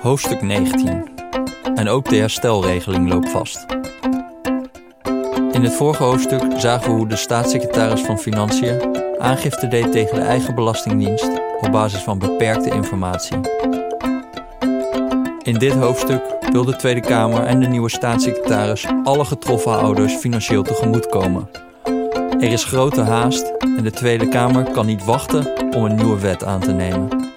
Hoofdstuk 19. En ook de herstelregeling loopt vast. In het vorige hoofdstuk zagen we hoe de staatssecretaris van Financiën aangifte deed tegen de eigen belastingdienst op basis van beperkte informatie. In dit hoofdstuk wil de Tweede Kamer en de nieuwe staatssecretaris alle getroffen ouders financieel tegemoetkomen. Er is grote haast en de Tweede Kamer kan niet wachten om een nieuwe wet aan te nemen.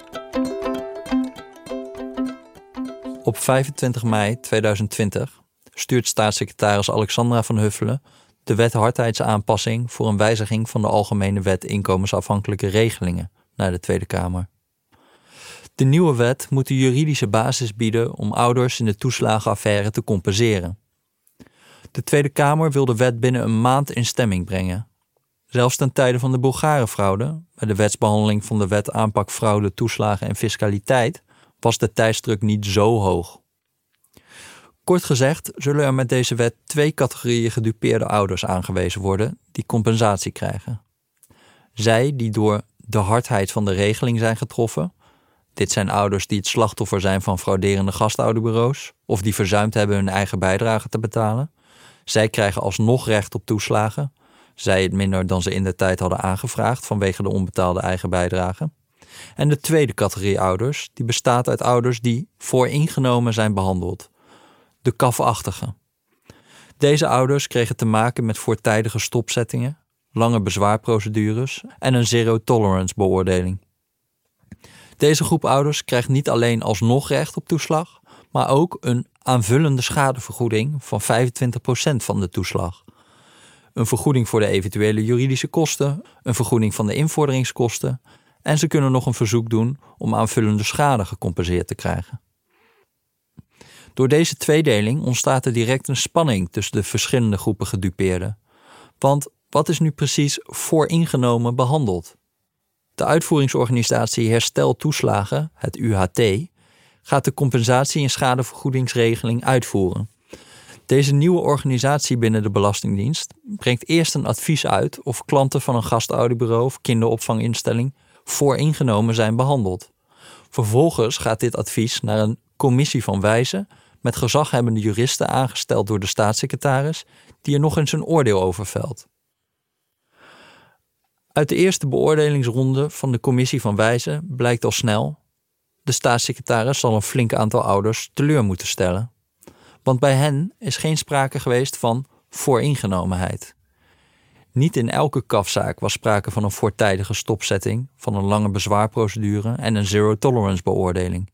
Op 25 mei 2020 stuurt staatssecretaris Alexandra van Huffelen de wet hardheidsaanpassing voor een wijziging van de Algemene Wet Inkomensafhankelijke Regelingen naar de Tweede Kamer. De nieuwe wet moet de juridische basis bieden om ouders in de toeslagenaffaire te compenseren. De Tweede Kamer wil de wet binnen een maand in stemming brengen. Zelfs ten tijde van de Bulgarenfraude, bij de wetsbehandeling van de wet aanpak fraude, toeslagen en fiscaliteit, was de tijdsdruk niet zo hoog. Kort gezegd zullen er met deze wet twee categorieën gedupeerde ouders aangewezen worden die compensatie krijgen. Zij die door de hardheid van de regeling zijn getroffen. Dit zijn ouders die het slachtoffer zijn van frauderende gastouderbureaus of die verzuimd hebben hun eigen bijdrage te betalen. Zij krijgen alsnog recht op toeslagen, zij het minder dan ze in de tijd hadden aangevraagd vanwege de onbetaalde eigen bijdrage. En de tweede categorie ouders, die bestaat uit ouders die vooringenomen zijn behandeld, de kafachtige. Deze ouders kregen te maken met voortijdige stopzettingen, lange bezwaarprocedures en een zero-tolerance beoordeling. Deze groep ouders krijgt niet alleen alsnog recht op toeslag, maar ook een aanvullende schadevergoeding van 25% van de toeslag. Een vergoeding voor de eventuele juridische kosten, een vergoeding van de invorderingskosten en ze kunnen nog een verzoek doen om aanvullende schade gecompenseerd te krijgen. Door deze tweedeling ontstaat er direct een spanning tussen de verschillende groepen gedupeerden. Want wat is nu precies vooringenomen behandeld? De uitvoeringsorganisatie Herstel Toeslagen, het UHT, gaat de compensatie- en schadevergoedingsregeling uitvoeren. Deze nieuwe organisatie binnen de Belastingdienst brengt eerst een advies uit of klanten van een gastouderbureau of kinderopvanginstelling vooringenomen zijn behandeld. Vervolgens gaat dit advies naar een commissie van wijzen met gezaghebbende juristen aangesteld door de staatssecretaris, die er nog eens een oordeel over velt. Uit de eerste beoordelingsronde van de commissie van wijzen blijkt al snel: de staatssecretaris zal een flink aantal ouders teleur moeten stellen. Want bij hen is geen sprake geweest van vooringenomenheid. Niet in elke kafzaak was sprake van een voortijdige stopzetting, van een lange bezwaarprocedure en een zero-tolerance beoordeling.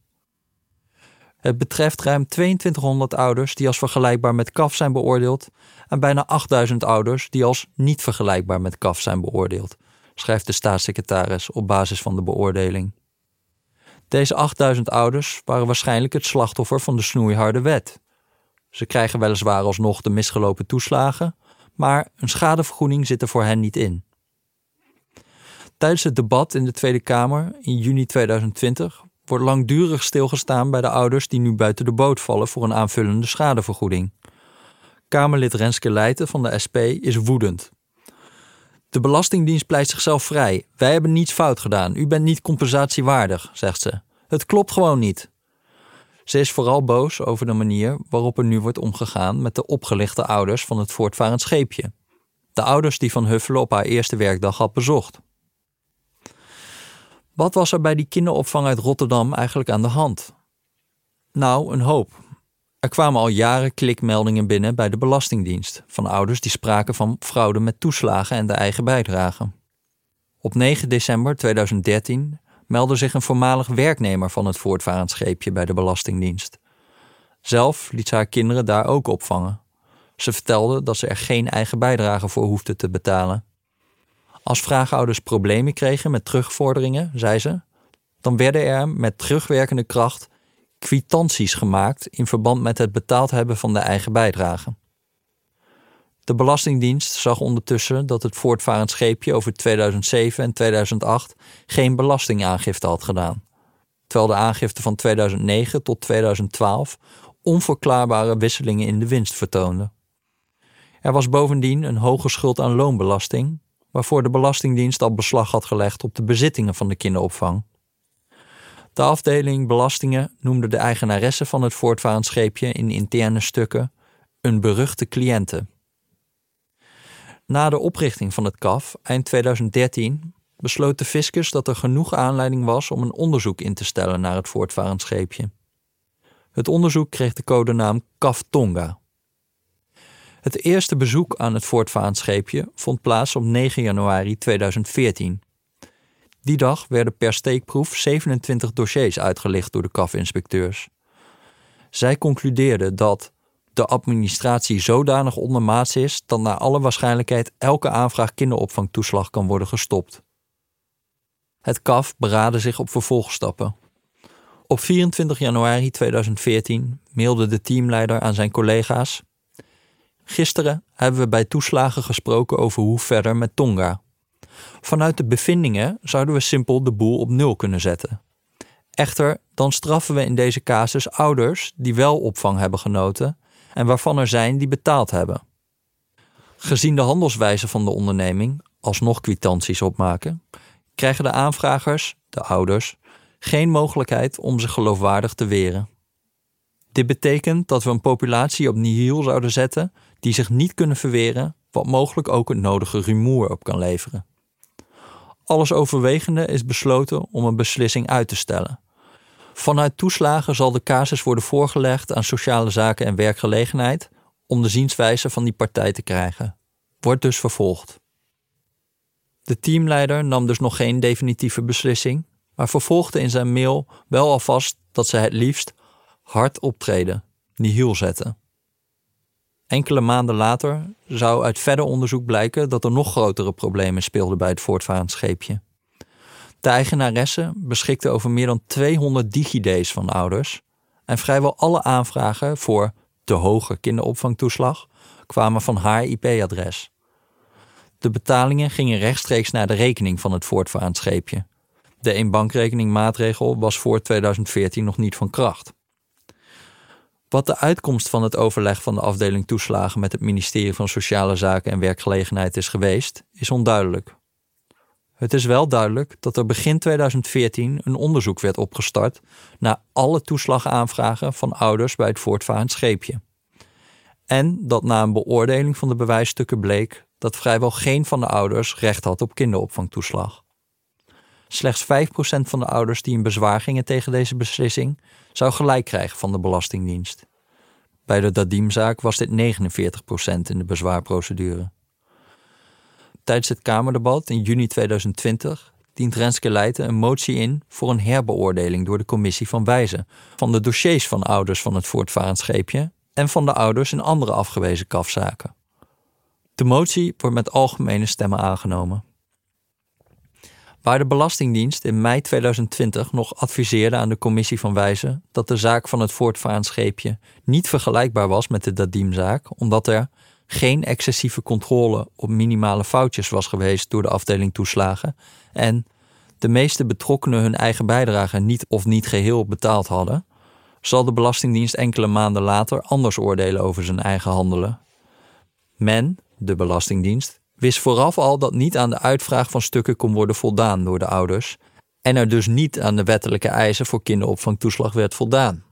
Het betreft ruim 2200 ouders die als vergelijkbaar met KAF zijn beoordeeld en bijna 8000 ouders die als niet vergelijkbaar met KAF zijn beoordeeld, schrijft de staatssecretaris op basis van de beoordeling. Deze 8000 ouders waren waarschijnlijk het slachtoffer van de snoeiharde wet. Ze krijgen weliswaar alsnog de misgelopen toeslagen, maar een schadevergoeding zit er voor hen niet in. Tijdens het debat in de Tweede Kamer in juni 2020 wordt langdurig stilgestaan bij de ouders die nu buiten de boot vallen voor een aanvullende schadevergoeding. Kamerlid Renske Leijten van de SP is woedend. De Belastingdienst pleit zichzelf vrij. Wij hebben niets fout gedaan. U bent niet compensatiewaardig, zegt ze. Het klopt gewoon niet. Ze is vooral boos over de manier waarop er nu wordt omgegaan met de opgelichte ouders van het voortvarend scheepje. De ouders die Van Huffelen op haar eerste werkdag had bezocht. Wat was er bij die kinderopvang uit Rotterdam eigenlijk aan de hand? Nou, een hoop. Er kwamen al jaren klikmeldingen binnen bij de Belastingdienst van ouders die spraken van fraude met toeslagen en de eigen bijdrage. Op 9 december 2013 meldde zich een voormalig werknemer van het voortvarend scheepje bij de Belastingdienst. Zelf liet ze haar kinderen daar ook opvangen. Ze vertelde dat ze er geen eigen bijdrage voor hoefde te betalen. Als vraagouders problemen kregen met terugvorderingen, zei ze, dan werden er met terugwerkende kracht kwitanties gemaakt in verband met het betaald hebben van de eigen bijdrage. De Belastingdienst zag ondertussen dat het voortvarend scheepje over 2007 en 2008 geen belastingaangifte had gedaan, terwijl de aangifte van 2009 tot 2012 onverklaarbare wisselingen in de winst vertoonde. Er was bovendien een hoge schuld aan loonbelasting, waarvoor de Belastingdienst al beslag had gelegd op de bezittingen van de kinderopvang. De afdeling belastingen noemde de eigenaresse van het voortvarend scheepje in interne stukken een beruchte cliënte. Na de oprichting van het KAF eind 2013 besloot de fiscus dat er genoeg aanleiding was om een onderzoek in te stellen naar het voortvarend scheepje. Het onderzoek kreeg de codenaam KAF Tonga. Het eerste bezoek aan het voortvarend scheepje vond plaats op 9 januari 2014. Die dag werden per steekproef 27 dossiers uitgelicht door de KAF-inspecteurs. Zij concludeerden dat de administratie zodanig ondermaats is dat naar alle waarschijnlijkheid elke aanvraag kinderopvangtoeslag kan worden gestopt. Het KAF beraadde zich op vervolgstappen. Op 24 januari 2014 mailde de teamleider aan zijn collega's: Gisteren hebben we bij toeslagen gesproken over hoe verder met Tonga. Vanuit de bevindingen zouden we simpel de boel op nul kunnen zetten. Echter, dan straffen we in deze casus ouders die wel opvang hebben genoten en waarvan er zijn die betaald hebben. Gezien de handelswijze van de onderneming, alsnog kwitanties opmaken, krijgen de aanvragers, de ouders, geen mogelijkheid om zich geloofwaardig te weren. Dit betekent dat we een populatie op nihil zouden zetten die zich niet kunnen verweren, wat mogelijk ook het nodige rumoer op kan leveren. Alles overwegende is besloten om een beslissing uit te stellen. Vanuit toeslagen zal de casus worden voorgelegd aan sociale zaken en werkgelegenheid om de zienswijze van die partij te krijgen. Wordt dus vervolgd. De teamleider nam dus nog geen definitieve beslissing, maar vervolgde in zijn mail wel alvast dat ze het liefst hard optreden, nihil zetten. Enkele maanden later zou uit verder onderzoek blijken dat er nog grotere problemen speelden bij het voortvarend scheepje. De eigenaresse beschikte over meer dan 200 DigiD's van ouders en vrijwel alle aanvragen voor te hoge kinderopvangtoeslag kwamen van haar IP-adres. De betalingen gingen rechtstreeks naar de rekening van het voortvarend scheepje. De eenbankrekening maatregel was voor 2014 nog niet van kracht. Wat de uitkomst van het overleg van de afdeling toeslagen met het ministerie van Sociale Zaken en Werkgelegenheid is geweest, is onduidelijk. Het is wel duidelijk dat er begin 2014 een onderzoek werd opgestart naar alle toeslagaanvragen van ouders bij het voortvarend scheepje. En dat na een beoordeling van de bewijsstukken bleek dat vrijwel geen van de ouders recht had op kinderopvangtoeslag. Slechts 5% van de ouders die in bezwaar gingen tegen deze beslissing zou gelijk krijgen van de Belastingdienst. Bij de Dadimzaak was dit 49% in de bezwaarprocedure. Tijdens het Kamerdebat in juni 2020 dient Renske Leijten een motie in voor een herbeoordeling door de commissie van wijzen van de dossiers van ouders van het voortvarend scheepje en van de ouders in andere afgewezen kafzaken. De motie wordt met algemene stemmen aangenomen. Waar de Belastingdienst in mei 2020 nog adviseerde aan de commissie van wijzen dat de zaak van het voortvarend scheepje niet vergelijkbaar was met de Dadimzaak, omdat er geen excessieve controle op minimale foutjes was geweest door de afdeling toeslagen en de meeste betrokkenen hun eigen bijdrage niet of niet geheel betaald hadden, zal de Belastingdienst enkele maanden later anders oordelen over zijn eigen handelen. Men, de Belastingdienst, wist vooraf al dat niet aan de uitvraag van stukken kon worden voldaan door de ouders en er dus niet aan de wettelijke eisen voor kinderopvangtoeslag werd voldaan.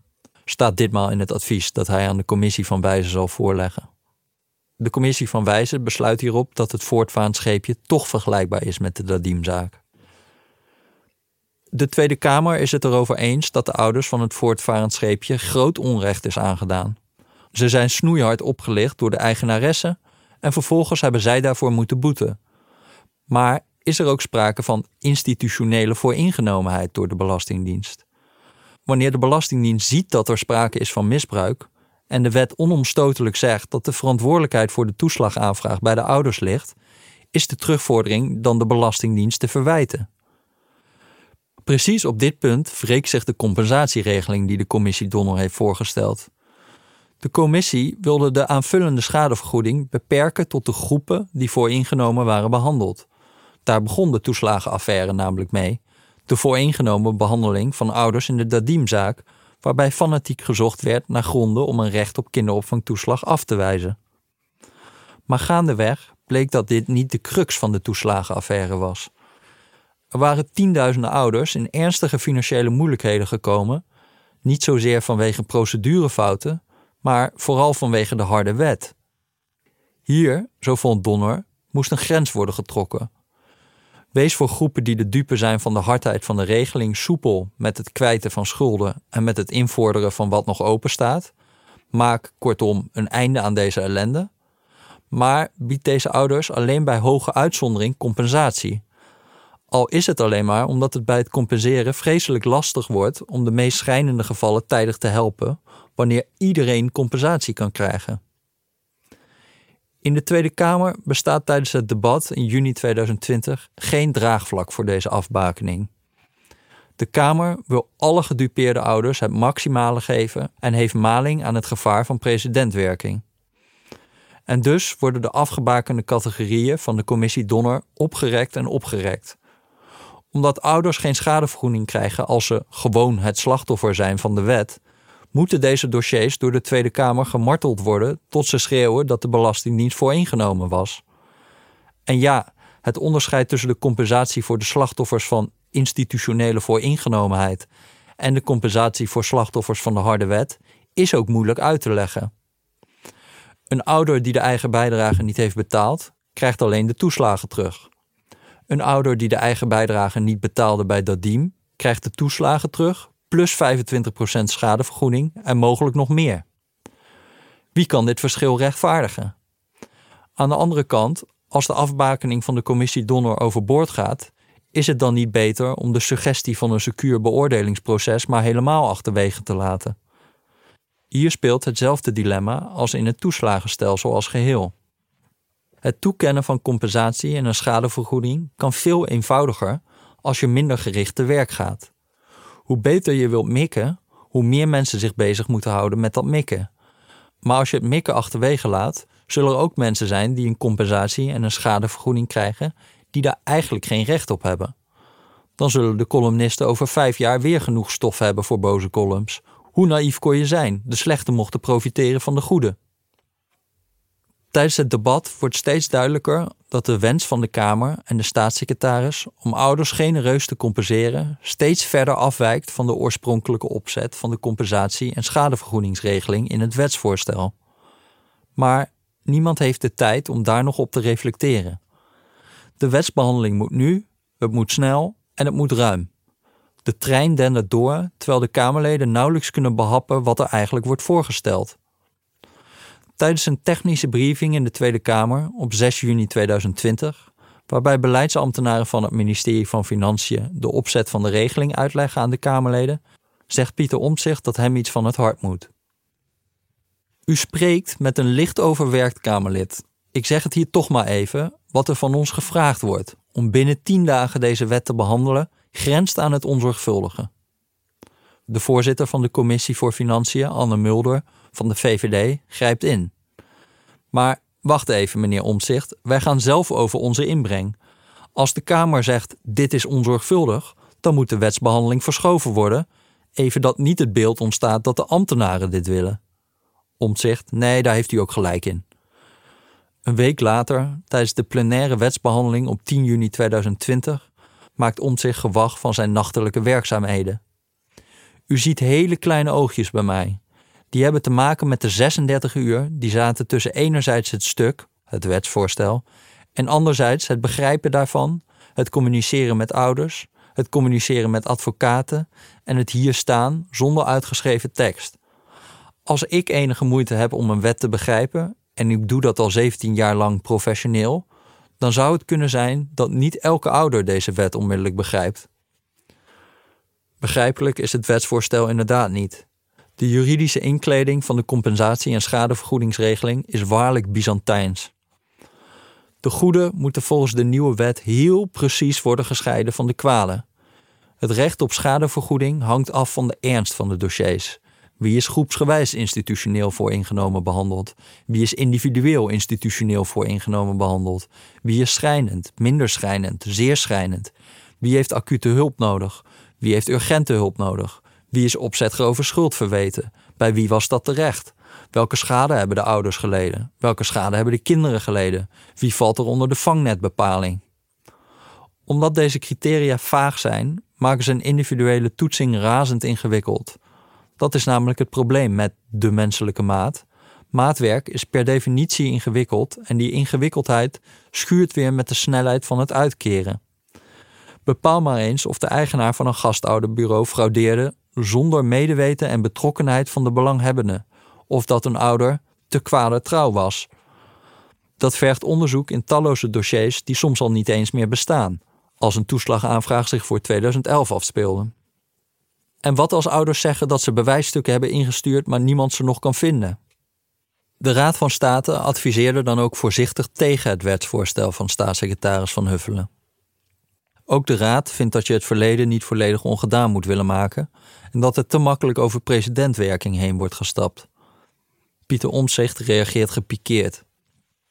Staat ditmaal in het advies dat hij aan de commissie van wijzen zal voorleggen. De commissie van wijzen besluit hierop dat het voortvarend scheepje toch vergelijkbaar is met de Dadimzaak. De Tweede Kamer is het erover eens dat de ouders van het voortvarend scheepje groot onrecht is aangedaan. Ze zijn snoeihard opgelicht door de eigenaresse en vervolgens hebben zij daarvoor moeten boeten. Maar is er ook sprake van institutionele vooringenomenheid door de Belastingdienst? Wanneer de Belastingdienst ziet dat er sprake is van misbruik en de wet onomstotelijk zegt dat de verantwoordelijkheid voor de toeslagaanvraag bij de ouders ligt, is de terugvordering dan de Belastingdienst te verwijten. Precies op dit punt wreekt zich de compensatieregeling die de commissie Donner heeft voorgesteld. De commissie wilde de aanvullende schadevergoeding beperken tot de groepen die vooringenomen waren behandeld. Daar begon de toeslagenaffaire namelijk mee. De vooringenomen behandeling van ouders in de Dadimzaak, waarbij fanatiek gezocht werd naar gronden om een recht op kinderopvangtoeslag af te wijzen. Maar gaandeweg bleek dat dit niet de crux van de toeslagenaffaire was. Er waren tienduizenden ouders in ernstige financiële moeilijkheden gekomen, niet zozeer vanwege procedurefouten, maar vooral vanwege de harde wet. Hier, zo vond Donner, moest een grens worden getrokken. Wees voor groepen die de dupe zijn van de hardheid van de regeling soepel met het kwijten van schulden en met het invorderen van wat nog open staat. Maak kortom een einde aan deze ellende. Maar bied deze ouders alleen bij hoge uitzondering compensatie. Al is het alleen maar omdat het bij het compenseren vreselijk lastig wordt om de meest schrijnende gevallen tijdig te helpen, wanneer iedereen compensatie kan krijgen. In de Tweede Kamer bestaat tijdens het debat in juni 2020 geen draagvlak voor deze afbakening. De Kamer wil alle gedupeerde ouders het maximale geven en heeft maling aan het gevaar van presidentwerking. En dus worden de afgebakende categorieën van de commissie Donner opgerekt en opgerekt. Omdat ouders geen schadevergoeding krijgen als ze gewoon het slachtoffer zijn van de wet, moeten deze dossiers door de Tweede Kamer gemarteld worden tot ze schreeuwen dat de Belastingdienst vooringenomen was. En ja, het onderscheid tussen de compensatie voor de slachtoffers van institutionele vooringenomenheid en de compensatie voor slachtoffers van de harde wet is ook moeilijk uit te leggen. Een ouder die de eigen bijdrage niet heeft betaald, krijgt alleen de toeslagen terug. Een ouder die de eigen bijdrage niet betaalde bij Dadim, krijgt de toeslagen terug, plus 25% schadevergoeding en mogelijk nog meer. Wie kan dit verschil rechtvaardigen? Aan de andere kant, als de afbakening van de commissie Donner overboord gaat, is het dan niet beter om de suggestie van een secuur beoordelingsproces maar helemaal achterwege te laten? Hier speelt hetzelfde dilemma als in het toeslagenstelsel als geheel. Het toekennen van compensatie en een schadevergoeding kan veel eenvoudiger als je minder gericht te werk gaat. Hoe beter je wilt mikken, hoe meer mensen zich bezig moeten houden met dat mikken. Maar als je het mikken achterwege laat, zullen er ook mensen zijn die een compensatie en een schadevergoeding krijgen die daar eigenlijk geen recht op hebben. Dan zullen de columnisten over vijf jaar weer genoeg stof hebben voor boze columns. Hoe naïef kon je zijn? De slechte mochten profiteren van de goede. Tijdens het debat wordt steeds duidelijker dat de wens van de Kamer en de staatssecretaris om ouders genereus te compenseren steeds verder afwijkt van de oorspronkelijke opzet van de compensatie- en schadevergoedingsregeling in het wetsvoorstel. Maar niemand heeft de tijd om daar nog op te reflecteren. De wetsbehandeling moet nu, het moet snel en het moet ruim. De trein dendert door terwijl de Kamerleden nauwelijks kunnen behappen wat er eigenlijk wordt voorgesteld. Tijdens een technische briefing in de Tweede Kamer op 6 juni 2020, waarbij beleidsambtenaren van het ministerie van Financiën de opzet van de regeling uitleggen aan de Kamerleden, zegt Pieter Omtzigt dat hem iets van het hart moet. U spreekt met een licht overwerkt Kamerlid. Ik zeg het hier toch maar even, wat er van ons gevraagd wordt om binnen 10 dagen deze wet te behandelen, grenst aan het onzorgvuldige. De voorzitter van de Commissie voor Financiën, Anne Mulder, van de VVD grijpt in. Maar wacht even, meneer Omzicht, wij gaan zelf over onze inbreng. Als de Kamer zegt dit is onzorgvuldig, dan moet de wetsbehandeling verschoven worden, even dat niet het beeld ontstaat dat de ambtenaren dit willen. Omtzigt, nee, daar heeft u ook gelijk in. Een week later, tijdens de plenaire wetsbehandeling op 10 juni 2020, maakt Omtzigt gewag van zijn nachtelijke werkzaamheden. U ziet hele kleine oogjes bij mij die hebben te maken met de 36 uur die zaten tussen enerzijds het stuk, het wetsvoorstel, en anderzijds het begrijpen daarvan, het communiceren met ouders, het communiceren met advocaten en het hier staan zonder uitgeschreven tekst. Als ik enige moeite heb om een wet te begrijpen, en ik doe dat al 17 jaar lang professioneel, dan zou het kunnen zijn dat niet elke ouder deze wet onmiddellijk begrijpt. Begrijpelijk is het wetsvoorstel inderdaad niet. De juridische inkleding van de compensatie- en schadevergoedingsregeling is waarlijk Byzantijns. De goede moeten volgens de nieuwe wet heel precies worden gescheiden van de kwalen. Het recht op schadevergoeding hangt af van de ernst van de dossiers. Wie is groepsgewijs institutioneel vooringenomen behandeld? Wie is individueel institutioneel vooringenomen behandeld? Wie is schrijnend, minder schrijnend, zeer schrijnend? Wie heeft acute hulp nodig? Wie heeft urgente hulp nodig? Wie is opzet grove schuld verweten? Bij wie was dat terecht? Welke schade hebben de ouders geleden? Welke schade hebben de kinderen geleden? Wie valt er onder de vangnetbepaling? Omdat deze criteria vaag zijn, maken ze een individuele toetsing razend ingewikkeld. Dat is namelijk het probleem met de menselijke maat. Maatwerk is per definitie ingewikkeld en die ingewikkeldheid schuurt weer met de snelheid van het uitkeren. Bepaal maar eens of de eigenaar van een gastouderbureau fraudeerde zonder medeweten en betrokkenheid van de belanghebbenden, of dat een ouder te kwade trouw was. Dat vergt onderzoek in talloze dossiers die soms al niet eens meer bestaan, als een toeslagaanvraag zich voor 2011 afspeelde. En wat als ouders zeggen dat ze bewijsstukken hebben ingestuurd, maar niemand ze nog kan vinden? De Raad van State adviseerde dan ook voorzichtig tegen het wetsvoorstel van staatssecretaris Van Huffelen. Ook de Raad vindt dat je het verleden niet volledig ongedaan moet willen maken en dat het te makkelijk over presidentwerking heen wordt gestapt. Pieter Omtzigt reageert gepikeerd.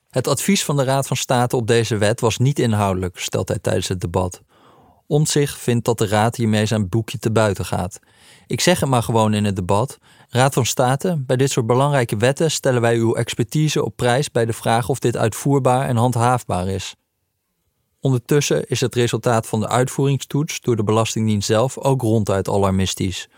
Het advies van de Raad van State op deze wet was niet inhoudelijk, stelt hij tijdens het debat. Omtzigt vindt dat de Raad hiermee zijn boekje te buiten gaat. Ik zeg het maar gewoon in het debat. Raad van State, bij dit soort belangrijke wetten stellen wij uw expertise op prijs bij de vraag of dit uitvoerbaar en handhaafbaar is. Ondertussen is het resultaat van de uitvoeringstoets door de Belastingdienst zelf ook ronduit alarmistisch.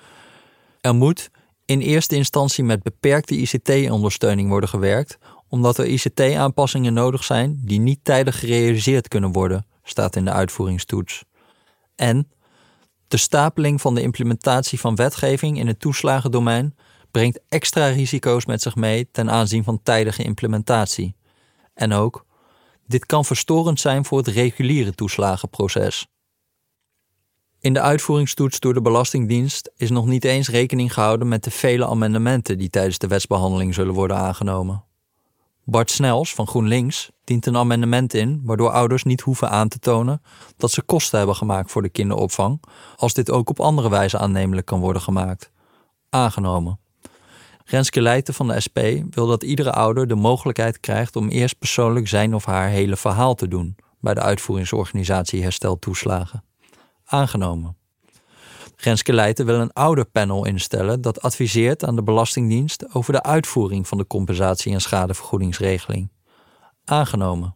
Er moet in eerste instantie met beperkte ICT-ondersteuning worden gewerkt, omdat er ICT-aanpassingen nodig zijn die niet tijdig gerealiseerd kunnen worden, staat in de uitvoeringstoets. En de stapeling van de implementatie van wetgeving in het toeslagendomein brengt extra risico's met zich mee ten aanzien van tijdige implementatie. En ook dit kan verstorend zijn voor het reguliere toeslagenproces. In de uitvoeringstoets door de Belastingdienst is nog niet eens rekening gehouden met de vele amendementen die tijdens de wetsbehandeling zullen worden aangenomen. Bart Snels van GroenLinks dient een amendement in waardoor ouders niet hoeven aan te tonen dat ze kosten hebben gemaakt voor de kinderopvang, als dit ook op andere wijze aannemelijk kan worden gemaakt. Aangenomen. Renske Leijten van de SP wil dat iedere ouder de mogelijkheid krijgt om eerst persoonlijk zijn of haar hele verhaal te doen bij de uitvoeringsorganisatie Herstel Toeslagen. Aangenomen. Renske Leijten wil een ouderpanel instellen dat adviseert aan de Belastingdienst over de uitvoering van de compensatie- en schadevergoedingsregeling. Aangenomen.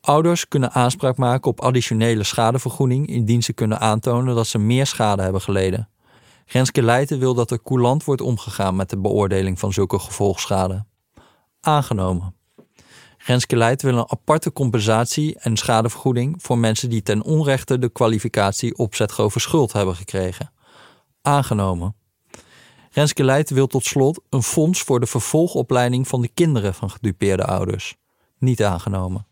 Ouders kunnen aanspraak maken op additionele schadevergoeding indien ze kunnen aantonen dat ze meer schade hebben geleden. Renske wil dat er coulant wordt omgegaan met de beoordeling van zulke gevolgschade. Aangenomen. Renske wil een aparte compensatie en schadevergoeding voor mensen die ten onrechte de kwalificatie opzetgrove schuld hebben gekregen. Aangenomen. Renske wil tot slot een fonds voor de vervolgopleiding van de kinderen van gedupeerde ouders. Niet aangenomen.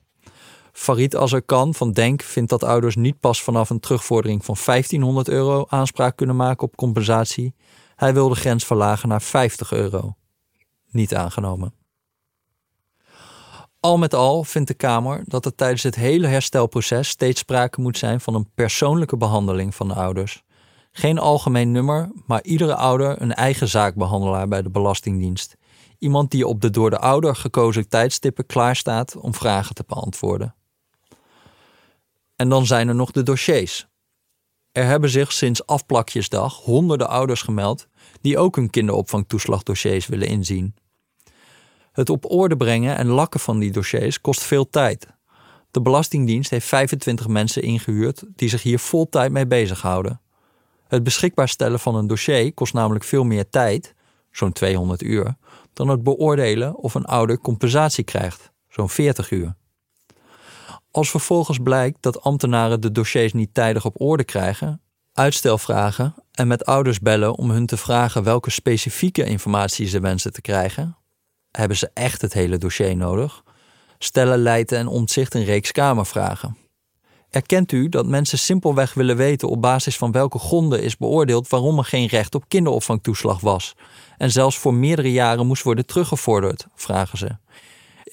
Farid Azarkan van Denk vindt dat ouders niet pas vanaf een terugvordering van 1500 euro aanspraak kunnen maken op compensatie. Hij wil de grens verlagen naar 50 euro. Niet aangenomen. Al met al vindt de Kamer dat er tijdens het hele herstelproces steeds sprake moet zijn van een persoonlijke behandeling van de ouders. Geen algemeen nummer, maar iedere ouder een eigen zaakbehandelaar bij de Belastingdienst. Iemand die op de door de ouder gekozen tijdstippen klaarstaat om vragen te beantwoorden. En dan zijn er nog de dossiers. Er hebben zich sinds afplakjesdag honderden ouders gemeld die ook hun kinderopvangtoeslagdossiers willen inzien. Het op orde brengen en lakken van die dossiers kost veel tijd. De Belastingdienst heeft 25 mensen ingehuurd die zich hier vol tijd mee bezighouden. Het beschikbaar stellen van een dossier kost namelijk veel meer tijd, zo'n 200 uur, dan het beoordelen of een ouder compensatie krijgt, zo'n 40 uur. Als vervolgens blijkt dat ambtenaren de dossiers niet tijdig op orde krijgen, uitstel vragen en met ouders bellen om hun te vragen welke specifieke informatie ze wensen te krijgen, hebben ze echt het hele dossier nodig, stellen Leiden en Omtzigt een reeks kamervragen. Erkent u dat mensen simpelweg willen weten op basis van welke gronden is beoordeeld waarom er geen recht op kinderopvangtoeslag was en zelfs voor meerdere jaren moest worden teruggevorderd, vragen ze.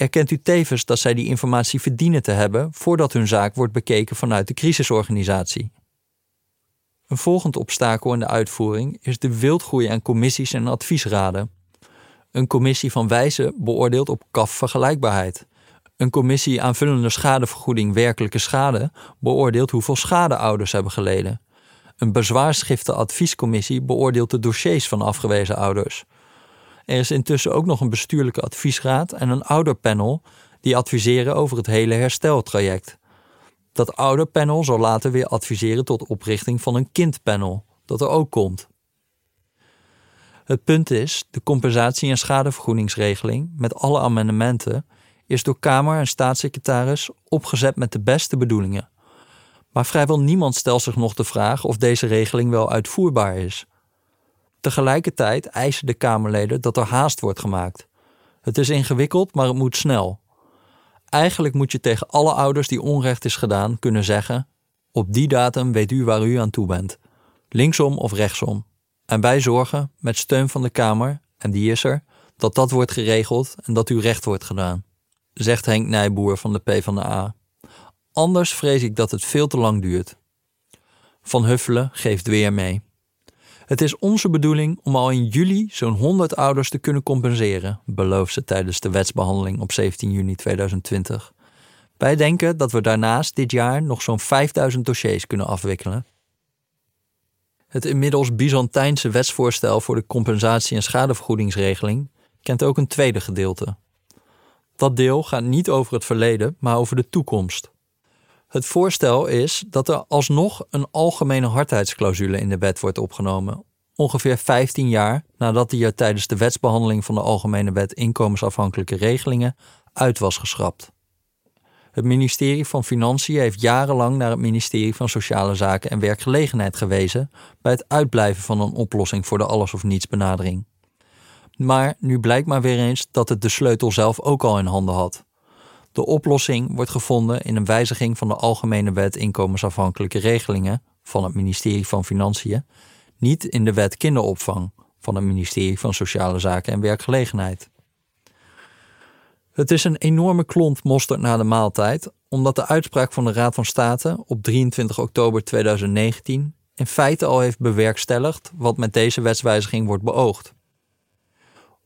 Erkent u tevens dat zij die informatie verdienen te hebben voordat hun zaak wordt bekeken vanuit de crisisorganisatie? Een volgend obstakel in de uitvoering is de wildgroei aan commissies en adviesraden. Een commissie van wijzen beoordeelt op KAF-vergelijkbaarheid. Een commissie aanvullende schadevergoeding werkelijke schade beoordeelt hoeveel schade ouders hebben geleden. Een bezwaarschriften adviescommissie beoordeelt de dossiers van afgewezen ouders. Er is intussen ook nog een bestuurlijke adviesraad en een ouderpanel die adviseren over het hele hersteltraject. Dat ouderpanel zal later weer adviseren tot oprichting van een kindpanel, dat er ook komt. Het punt is, de compensatie- en schadevergoedingsregeling met alle amendementen is door Kamer en staatssecretaris opgezet met de beste bedoelingen. Maar vrijwel niemand stelt zich nog de vraag of deze regeling wel uitvoerbaar is. Tegelijkertijd eisen de Kamerleden dat er haast wordt gemaakt. Het is ingewikkeld, maar het moet snel. Eigenlijk moet je tegen alle ouders die onrecht is gedaan kunnen zeggen: op die datum weet u waar u aan toe bent, linksom of rechtsom. En wij zorgen, met steun van de Kamer, en die is er, dat dat wordt geregeld en dat u recht wordt gedaan, zegt Henk Nijboer van de PvdA. Anders vrees ik dat het veel te lang duurt. Van Huffelen geeft weer mee. Het is onze bedoeling om al in juli zo'n 100 ouders te kunnen compenseren, belooft ze tijdens de wetsbehandeling op 17 juni 2020. Wij denken dat we daarnaast dit jaar nog zo'n 5000 dossiers kunnen afwikkelen. Het inmiddels Byzantijnse wetsvoorstel voor de compensatie- en schadevergoedingsregeling kent ook een tweede gedeelte. Dat deel gaat niet over het verleden, maar over de toekomst. Het voorstel is dat er alsnog een algemene hardheidsclausule in de wet wordt opgenomen, ongeveer 15 jaar nadat die er tijdens de wetsbehandeling van de Algemene Wet inkomensafhankelijke regelingen uit was geschrapt. Het ministerie van Financiën heeft jarenlang naar het ministerie van Sociale Zaken en Werkgelegenheid gewezen bij het uitblijven van een oplossing voor de alles of niets benadering. Maar nu blijkt maar weer eens dat het de sleutel zelf ook al in handen had. De oplossing wordt gevonden in een wijziging van de Algemene Wet Inkomensafhankelijke Regelingen van het ministerie van Financiën, niet in de Wet Kinderopvang van het ministerie van Sociale Zaken en Werkgelegenheid. Het is een enorme klont mosterd na de maaltijd, omdat de uitspraak van de Raad van State op 23 oktober 2019 in feite al heeft bewerkstelligd wat met deze wetswijziging wordt beoogd.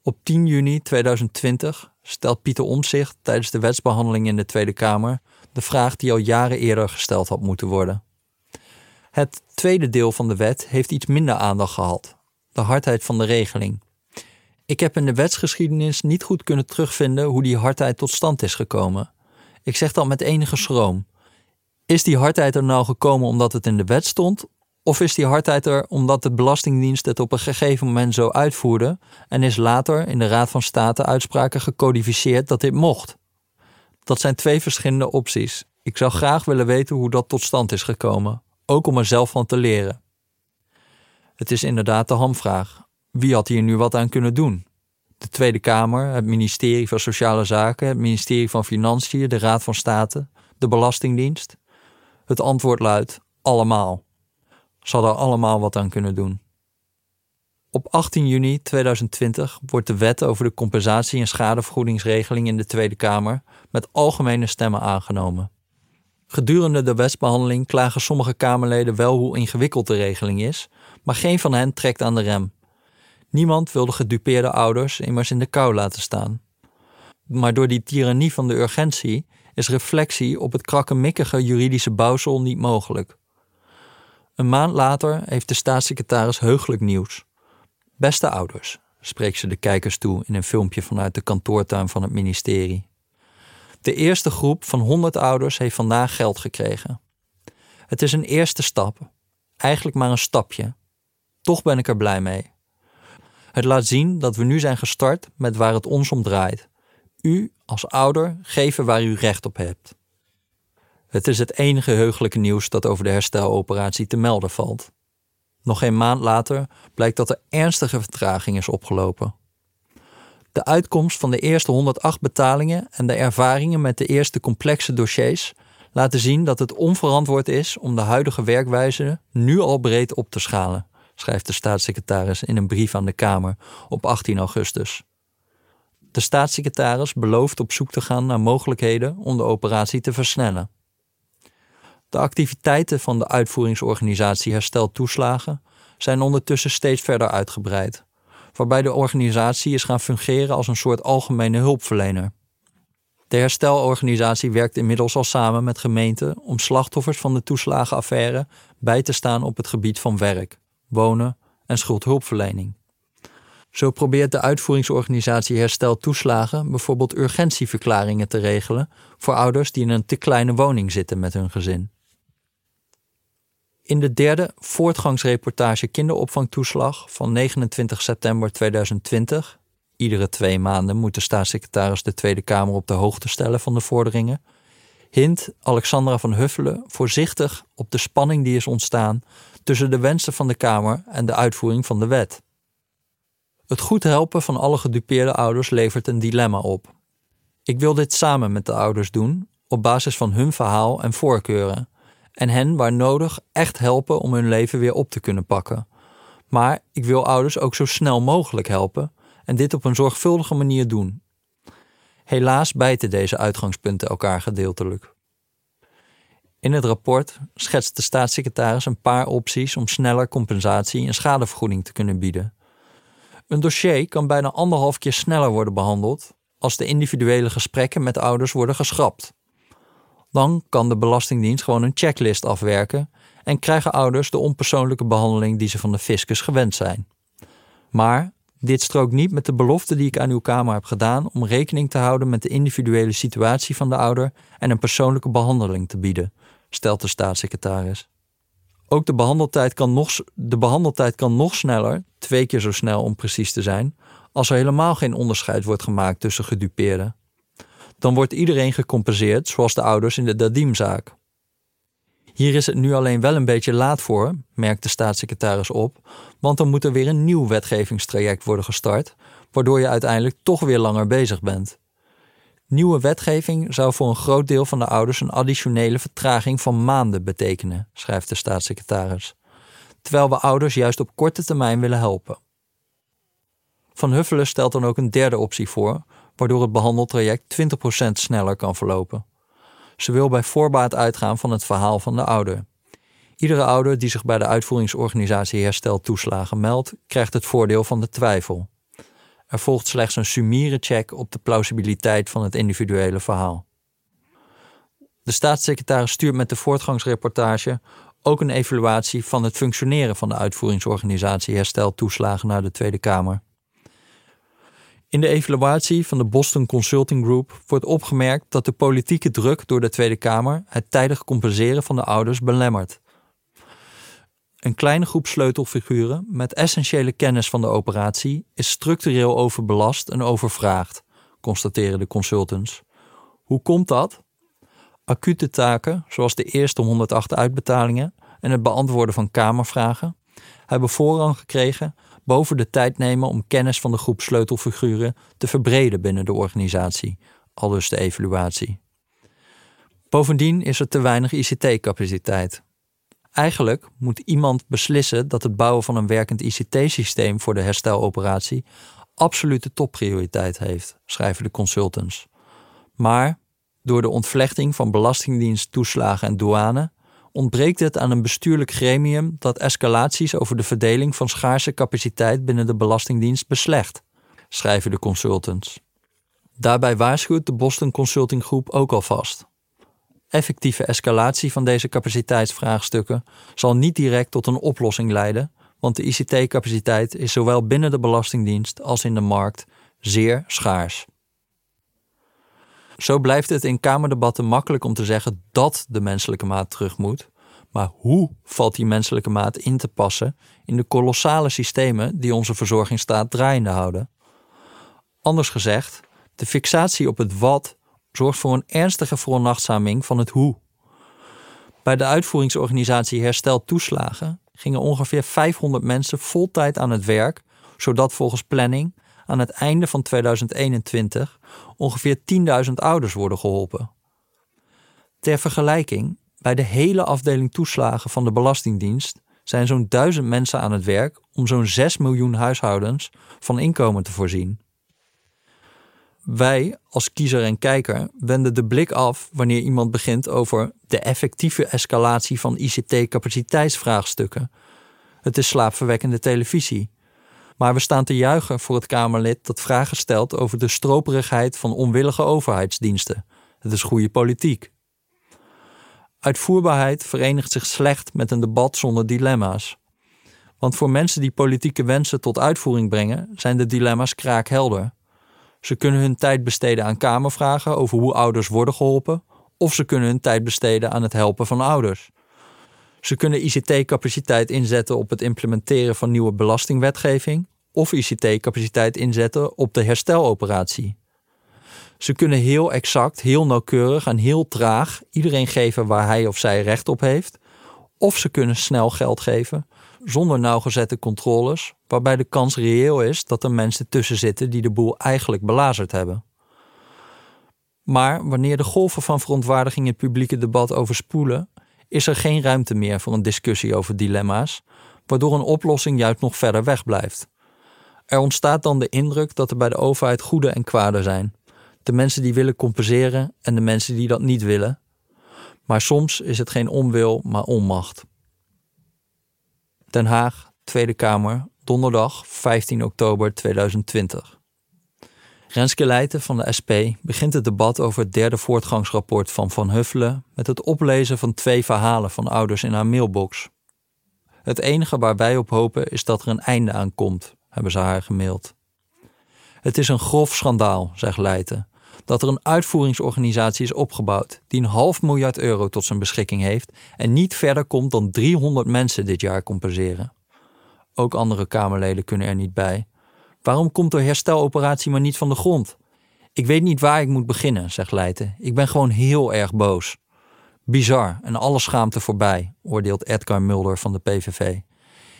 Op 10 juni 2020 stelt Pieter Omtzigt tijdens de wetsbehandeling in de Tweede Kamer de vraag die al jaren eerder gesteld had moeten worden. Het tweede deel van de wet heeft iets minder aandacht gehad: de hardheid van de regeling. Ik heb in de wetsgeschiedenis niet goed kunnen terugvinden hoe die hardheid tot stand is gekomen. Ik zeg dat met enige schroom. Is die hardheid er nou gekomen omdat het in de wet stond? Of is die hardheid er omdat de Belastingdienst het op een gegeven moment zo uitvoerde en is later in de Raad van State uitspraken gecodificeerd dat dit mocht? Dat zijn twee verschillende opties. Ik zou graag willen weten hoe dat tot stand is gekomen, ook om er zelf van te leren. Het is inderdaad de hamvraag. Wie had hier nu wat aan kunnen doen? De Tweede Kamer, het ministerie van Sociale Zaken, het ministerie van Financiën, de Raad van State, de Belastingdienst? Het antwoord luidt allemaal. Ze hadden allemaal wat aan kunnen doen. Op 18 juni 2020 wordt de wet over de compensatie- en schadevergoedingsregeling in de Tweede Kamer met algemene stemmen aangenomen. Gedurende de wetsbehandeling klagen sommige Kamerleden wel hoe ingewikkeld de regeling is, maar geen van hen trekt aan de rem. Niemand wil de gedupeerde ouders immers in de kou laten staan. Maar door die tirannie van de urgentie is reflectie op het krakkemikkige juridische bouwsel niet mogelijk. Een maand later heeft de staatssecretaris heugelijk nieuws. Beste ouders, spreekt ze de kijkers toe in een filmpje vanuit de kantoortuin van het ministerie. De eerste groep van 100 ouders heeft vandaag geld gekregen. Het is een eerste stap, eigenlijk maar een stapje. Toch ben ik er blij mee. Het laat zien dat we nu zijn gestart met waar het ons om draait. U als ouder geven waar u recht op hebt. Het is het enige heugelijke nieuws dat over de hersteloperatie te melden valt. Nog een maand later blijkt dat er ernstige vertraging is opgelopen. De uitkomst van de eerste 108 betalingen en de ervaringen met de eerste complexe dossiers laten zien dat het onverantwoord is om de huidige werkwijze nu al breed op te schalen, schrijft de staatssecretaris in een brief aan de Kamer op 18 augustus. De staatssecretaris belooft op zoek te gaan naar mogelijkheden om de operatie te versnellen. De activiteiten van de uitvoeringsorganisatie Herstel Toeslagen zijn ondertussen steeds verder uitgebreid, waarbij de organisatie is gaan fungeren als een soort algemene hulpverlener. De herstelorganisatie werkt inmiddels al samen met gemeenten om slachtoffers van de toeslagenaffaire bij te staan op het gebied van werk, wonen en schuldhulpverlening. Zo probeert de uitvoeringsorganisatie Herstel Toeslagen bijvoorbeeld urgentieverklaringen te regelen voor ouders die in een te kleine woning zitten met hun gezin. In de derde voortgangsreportage kinderopvangtoeslag van 29 september 2020, iedere twee maanden moet de staatssecretaris de Tweede Kamer op de hoogte stellen van de vorderingen, hint Alexandra van Huffelen voorzichtig op de spanning die is ontstaan tussen de wensen van de Kamer en de uitvoering van de wet. Het goed helpen van alle gedupeerde ouders levert een dilemma op. Ik wil dit samen met de ouders doen, op basis van hun verhaal en voorkeuren, en hen waar nodig echt helpen om hun leven weer op te kunnen pakken. Maar ik wil ouders ook zo snel mogelijk helpen en dit op een zorgvuldige manier doen. Helaas bijten deze uitgangspunten elkaar gedeeltelijk. In het rapport schetst de staatssecretaris een paar opties om sneller compensatie en schadevergoeding te kunnen bieden. Een dossier kan bijna anderhalf keer sneller worden behandeld als de individuele gesprekken met ouders worden geschrapt. Dan kan de Belastingdienst gewoon een checklist afwerken en krijgen ouders de onpersoonlijke behandeling die ze van de fiscus gewend zijn. Maar dit strookt niet met de belofte die ik aan uw Kamer heb gedaan om rekening te houden met de individuele situatie van de ouder en een persoonlijke behandeling te bieden, stelt de staatssecretaris. Ook de behandeltijd kan nog, de behandeltijd kan nog sneller, twee keer zo snel om precies te zijn, als er helemaal geen onderscheid wordt gemaakt tussen gedupeerden. Dan wordt iedereen gecompenseerd, zoals de ouders in de Dadim-zaak. Hier is het nu alleen wel een beetje laat voor, merkt de staatssecretaris op, want dan moet er weer een nieuw wetgevingstraject worden gestart, waardoor je uiteindelijk toch weer langer bezig bent. Nieuwe wetgeving zou voor een groot deel van de ouders een additionele vertraging van maanden betekenen, schrijft de staatssecretaris. Terwijl we ouders juist op korte termijn willen helpen. Van Huffelen stelt dan ook een derde optie voor, waardoor het behandeltraject 20% sneller kan verlopen. Ze wil bij voorbaat uitgaan van het verhaal van de ouder. Iedere ouder die zich bij de uitvoeringsorganisatie Herstel Toeslagen meldt, krijgt het voordeel van de twijfel. Er volgt slechts een sumiere check op de plausibiliteit van het individuele verhaal. De staatssecretaris stuurt met de voortgangsreportage ook een evaluatie van het functioneren van de uitvoeringsorganisatie Herstel Toeslagen naar de Tweede Kamer. In de evaluatie van de Boston Consulting Group wordt opgemerkt dat de politieke druk door de Tweede Kamer het tijdig compenseren van de ouders belemmert. Een kleine groep sleutelfiguren met essentiële kennis van de operatie is structureel overbelast en overvraagd, constateren de consultants. Hoe komt dat? Acute taken, zoals de eerste 108 uitbetalingen en het beantwoorden van kamervragen, hebben voorrang gekregen boven de tijd nemen om kennis van de groep sleutelfiguren te verbreden binnen de organisatie, aldus de evaluatie. Bovendien is er te weinig ICT-capaciteit. Eigenlijk moet iemand beslissen dat het bouwen van een werkend ICT-systeem voor de hersteloperatie absolute topprioriteit heeft, schrijven de consultants. Maar door de ontvlechting van Belastingdienst, toeslagen en douane ontbreekt het aan een bestuurlijk gremium dat escalaties over de verdeling van schaarse capaciteit binnen de Belastingdienst beslecht, schrijven de consultants. Daarbij waarschuwt de Boston Consulting Groep ook alvast. Effectieve escalatie van deze capaciteitsvraagstukken zal niet direct tot een oplossing leiden, want de ICT-capaciteit is zowel binnen de Belastingdienst als in de markt zeer schaars. Zo blijft het in Kamerdebatten makkelijk om te zeggen dat de menselijke maat terug moet. Maar hoe valt die menselijke maat in te passen in de kolossale systemen die onze verzorgingsstaat draaiende houden? Anders gezegd, de fixatie op het wat zorgt voor een ernstige veronachtzaming van het hoe. Bij de uitvoeringsorganisatie Herstel Toeslagen gingen ongeveer 500 mensen voltijd aan het werk, zodat volgens planning aan het einde van 2021 ongeveer 10.000 ouders worden geholpen. Ter vergelijking, bij de hele afdeling toeslagen van de Belastingdienst zijn zo'n duizend mensen aan het werk om zo'n 6 miljoen huishoudens van inkomen te voorzien. Wij als kiezer en kijker wenden de blik af wanneer iemand begint over de effectieve escalatie van ICT-capaciteitsvraagstukken. Het is slaapverwekkende televisie. Maar we staan te juichen voor het Kamerlid dat vragen stelt over de stroperigheid van onwillige overheidsdiensten. Het is goede politiek. Uitvoerbaarheid verenigt zich slecht met een debat zonder dilemma's. Want voor mensen die politieke wensen tot uitvoering brengen, zijn de dilemma's kraakhelder. Ze kunnen hun tijd besteden aan kamervragen over hoe ouders worden geholpen, of ze kunnen hun tijd besteden aan het helpen van ouders. Ze kunnen ICT-capaciteit inzetten op het implementeren van nieuwe belastingwetgeving, of ICT-capaciteit inzetten op de hersteloperatie. Ze kunnen heel exact, heel nauwkeurig en heel traag iedereen geven waar hij of zij recht op heeft, of ze kunnen snel geld geven zonder nauwgezette controles, waarbij de kans reëel is dat er mensen tussen zitten die de boel eigenlijk belazerd hebben. Maar wanneer de golven van verontwaardiging het publieke debat overspoelen, is er geen ruimte meer voor een discussie over dilemma's, waardoor een oplossing juist nog verder weg blijft. Er ontstaat dan de indruk dat er bij de overheid goede en kwade zijn. De mensen die willen compenseren en de mensen die dat niet willen. Maar soms is het geen onwil, maar onmacht. Den Haag, Tweede Kamer, donderdag 15 oktober 2020. Renske Leijten van de SP begint het debat over het derde voortgangsrapport van Van Huffelen met het oplezen van twee verhalen van ouders in haar mailbox. Het enige waar wij op hopen is dat er een einde aan komt, hebben ze haar gemaild. Het is een grof schandaal, zegt Leijten, dat er een uitvoeringsorganisatie is opgebouwd die een half miljard euro tot zijn beschikking heeft en niet verder komt dan 300 mensen dit jaar compenseren. Ook andere Kamerleden kunnen er niet bij. Waarom komt de hersteloperatie maar niet van de grond? Ik weet niet waar ik moet beginnen, zegt Leijten. Ik ben gewoon heel erg boos. Bizar en alle schaamte voorbij, oordeelt Edgar Mulder van de PVV.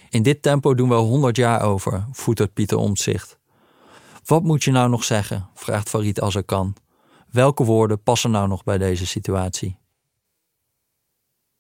In dit tempo doen we 100 jaar over, voetert Pieter Omtzigt. Wat moet je nou nog zeggen? vraagt Farid Azarkan. Welke woorden passen nou nog bij deze situatie?